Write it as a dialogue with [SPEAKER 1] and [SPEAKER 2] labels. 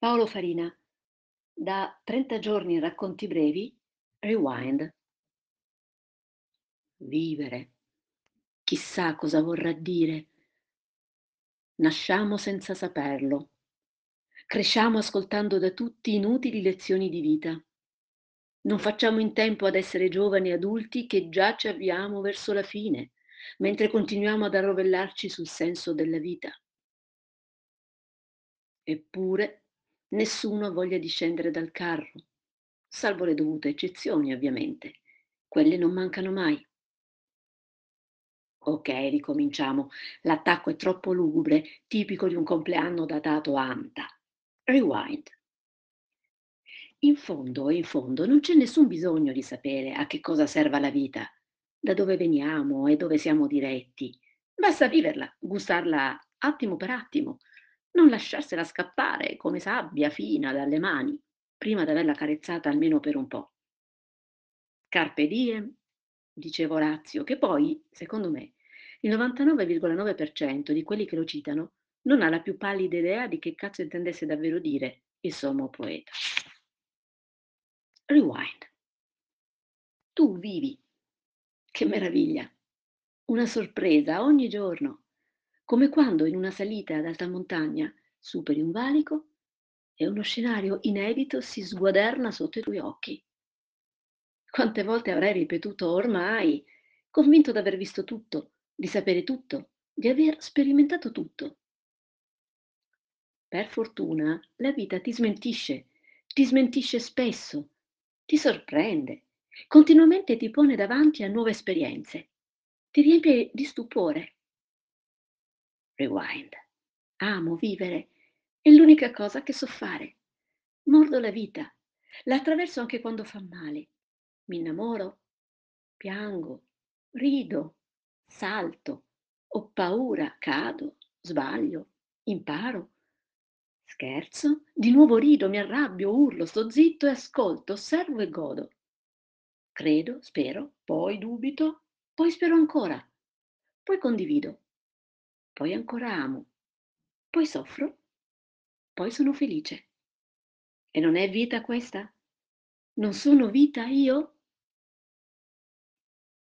[SPEAKER 1] Paolo Farina, da 30 giorni racconti brevi, Rewind. Vivere. Chissà cosa vorrà dire. Nasciamo senza saperlo. Cresciamo ascoltando da tutti inutili lezioni di vita. Non facciamo in tempo ad essere giovani adulti che già ci avviamo verso la fine, mentre continuiamo ad arrovellarci sul senso della vita. Eppure Nessuno ha voglia di scendere dal carro, salvo le dovute eccezioni, ovviamente. Quelle non mancano mai. Ok, ricominciamo. L'attacco è troppo lugubre, tipico di un compleanno datato a Anta. Rewind. In fondo, in fondo, non c'è nessun bisogno di sapere a che cosa serva la vita, da dove veniamo e dove siamo diretti. Basta viverla, gustarla attimo per attimo, non lasciarsela scappare come sabbia fina dalle mani, prima d'averla carezzata almeno per un po'. Carpe diem, diceva Orazio, che poi, secondo me, il 99,9% di quelli che lo citano non ha la più pallida idea di che cazzo intendesse davvero dire il sommo poeta. Rewind. Tu vivi. Che meraviglia. Una sorpresa ogni giorno come quando in una salita ad alta montagna superi un valico e uno scenario inedito si sguaderna sotto i tuoi occhi. Quante volte avrai ripetuto ormai, convinto d'aver visto tutto, di sapere tutto, di aver sperimentato tutto. Per fortuna la vita ti smentisce, ti smentisce spesso, ti sorprende, continuamente ti pone davanti a nuove esperienze, ti riempie di stupore. Rewind. Amo vivere. È l'unica cosa che so fare. Mordo la vita. La attraverso anche quando fa male. Mi innamoro, piango, rido, salto, ho paura, cado, sbaglio, imparo. Scherzo, di nuovo rido, mi arrabbio, urlo, sto zitto e ascolto, osservo e godo. Credo, spero, poi dubito, poi spero ancora, poi condivido, poi ancora amo, poi soffro, poi sono felice. E non è vita questa? Non sono vita io?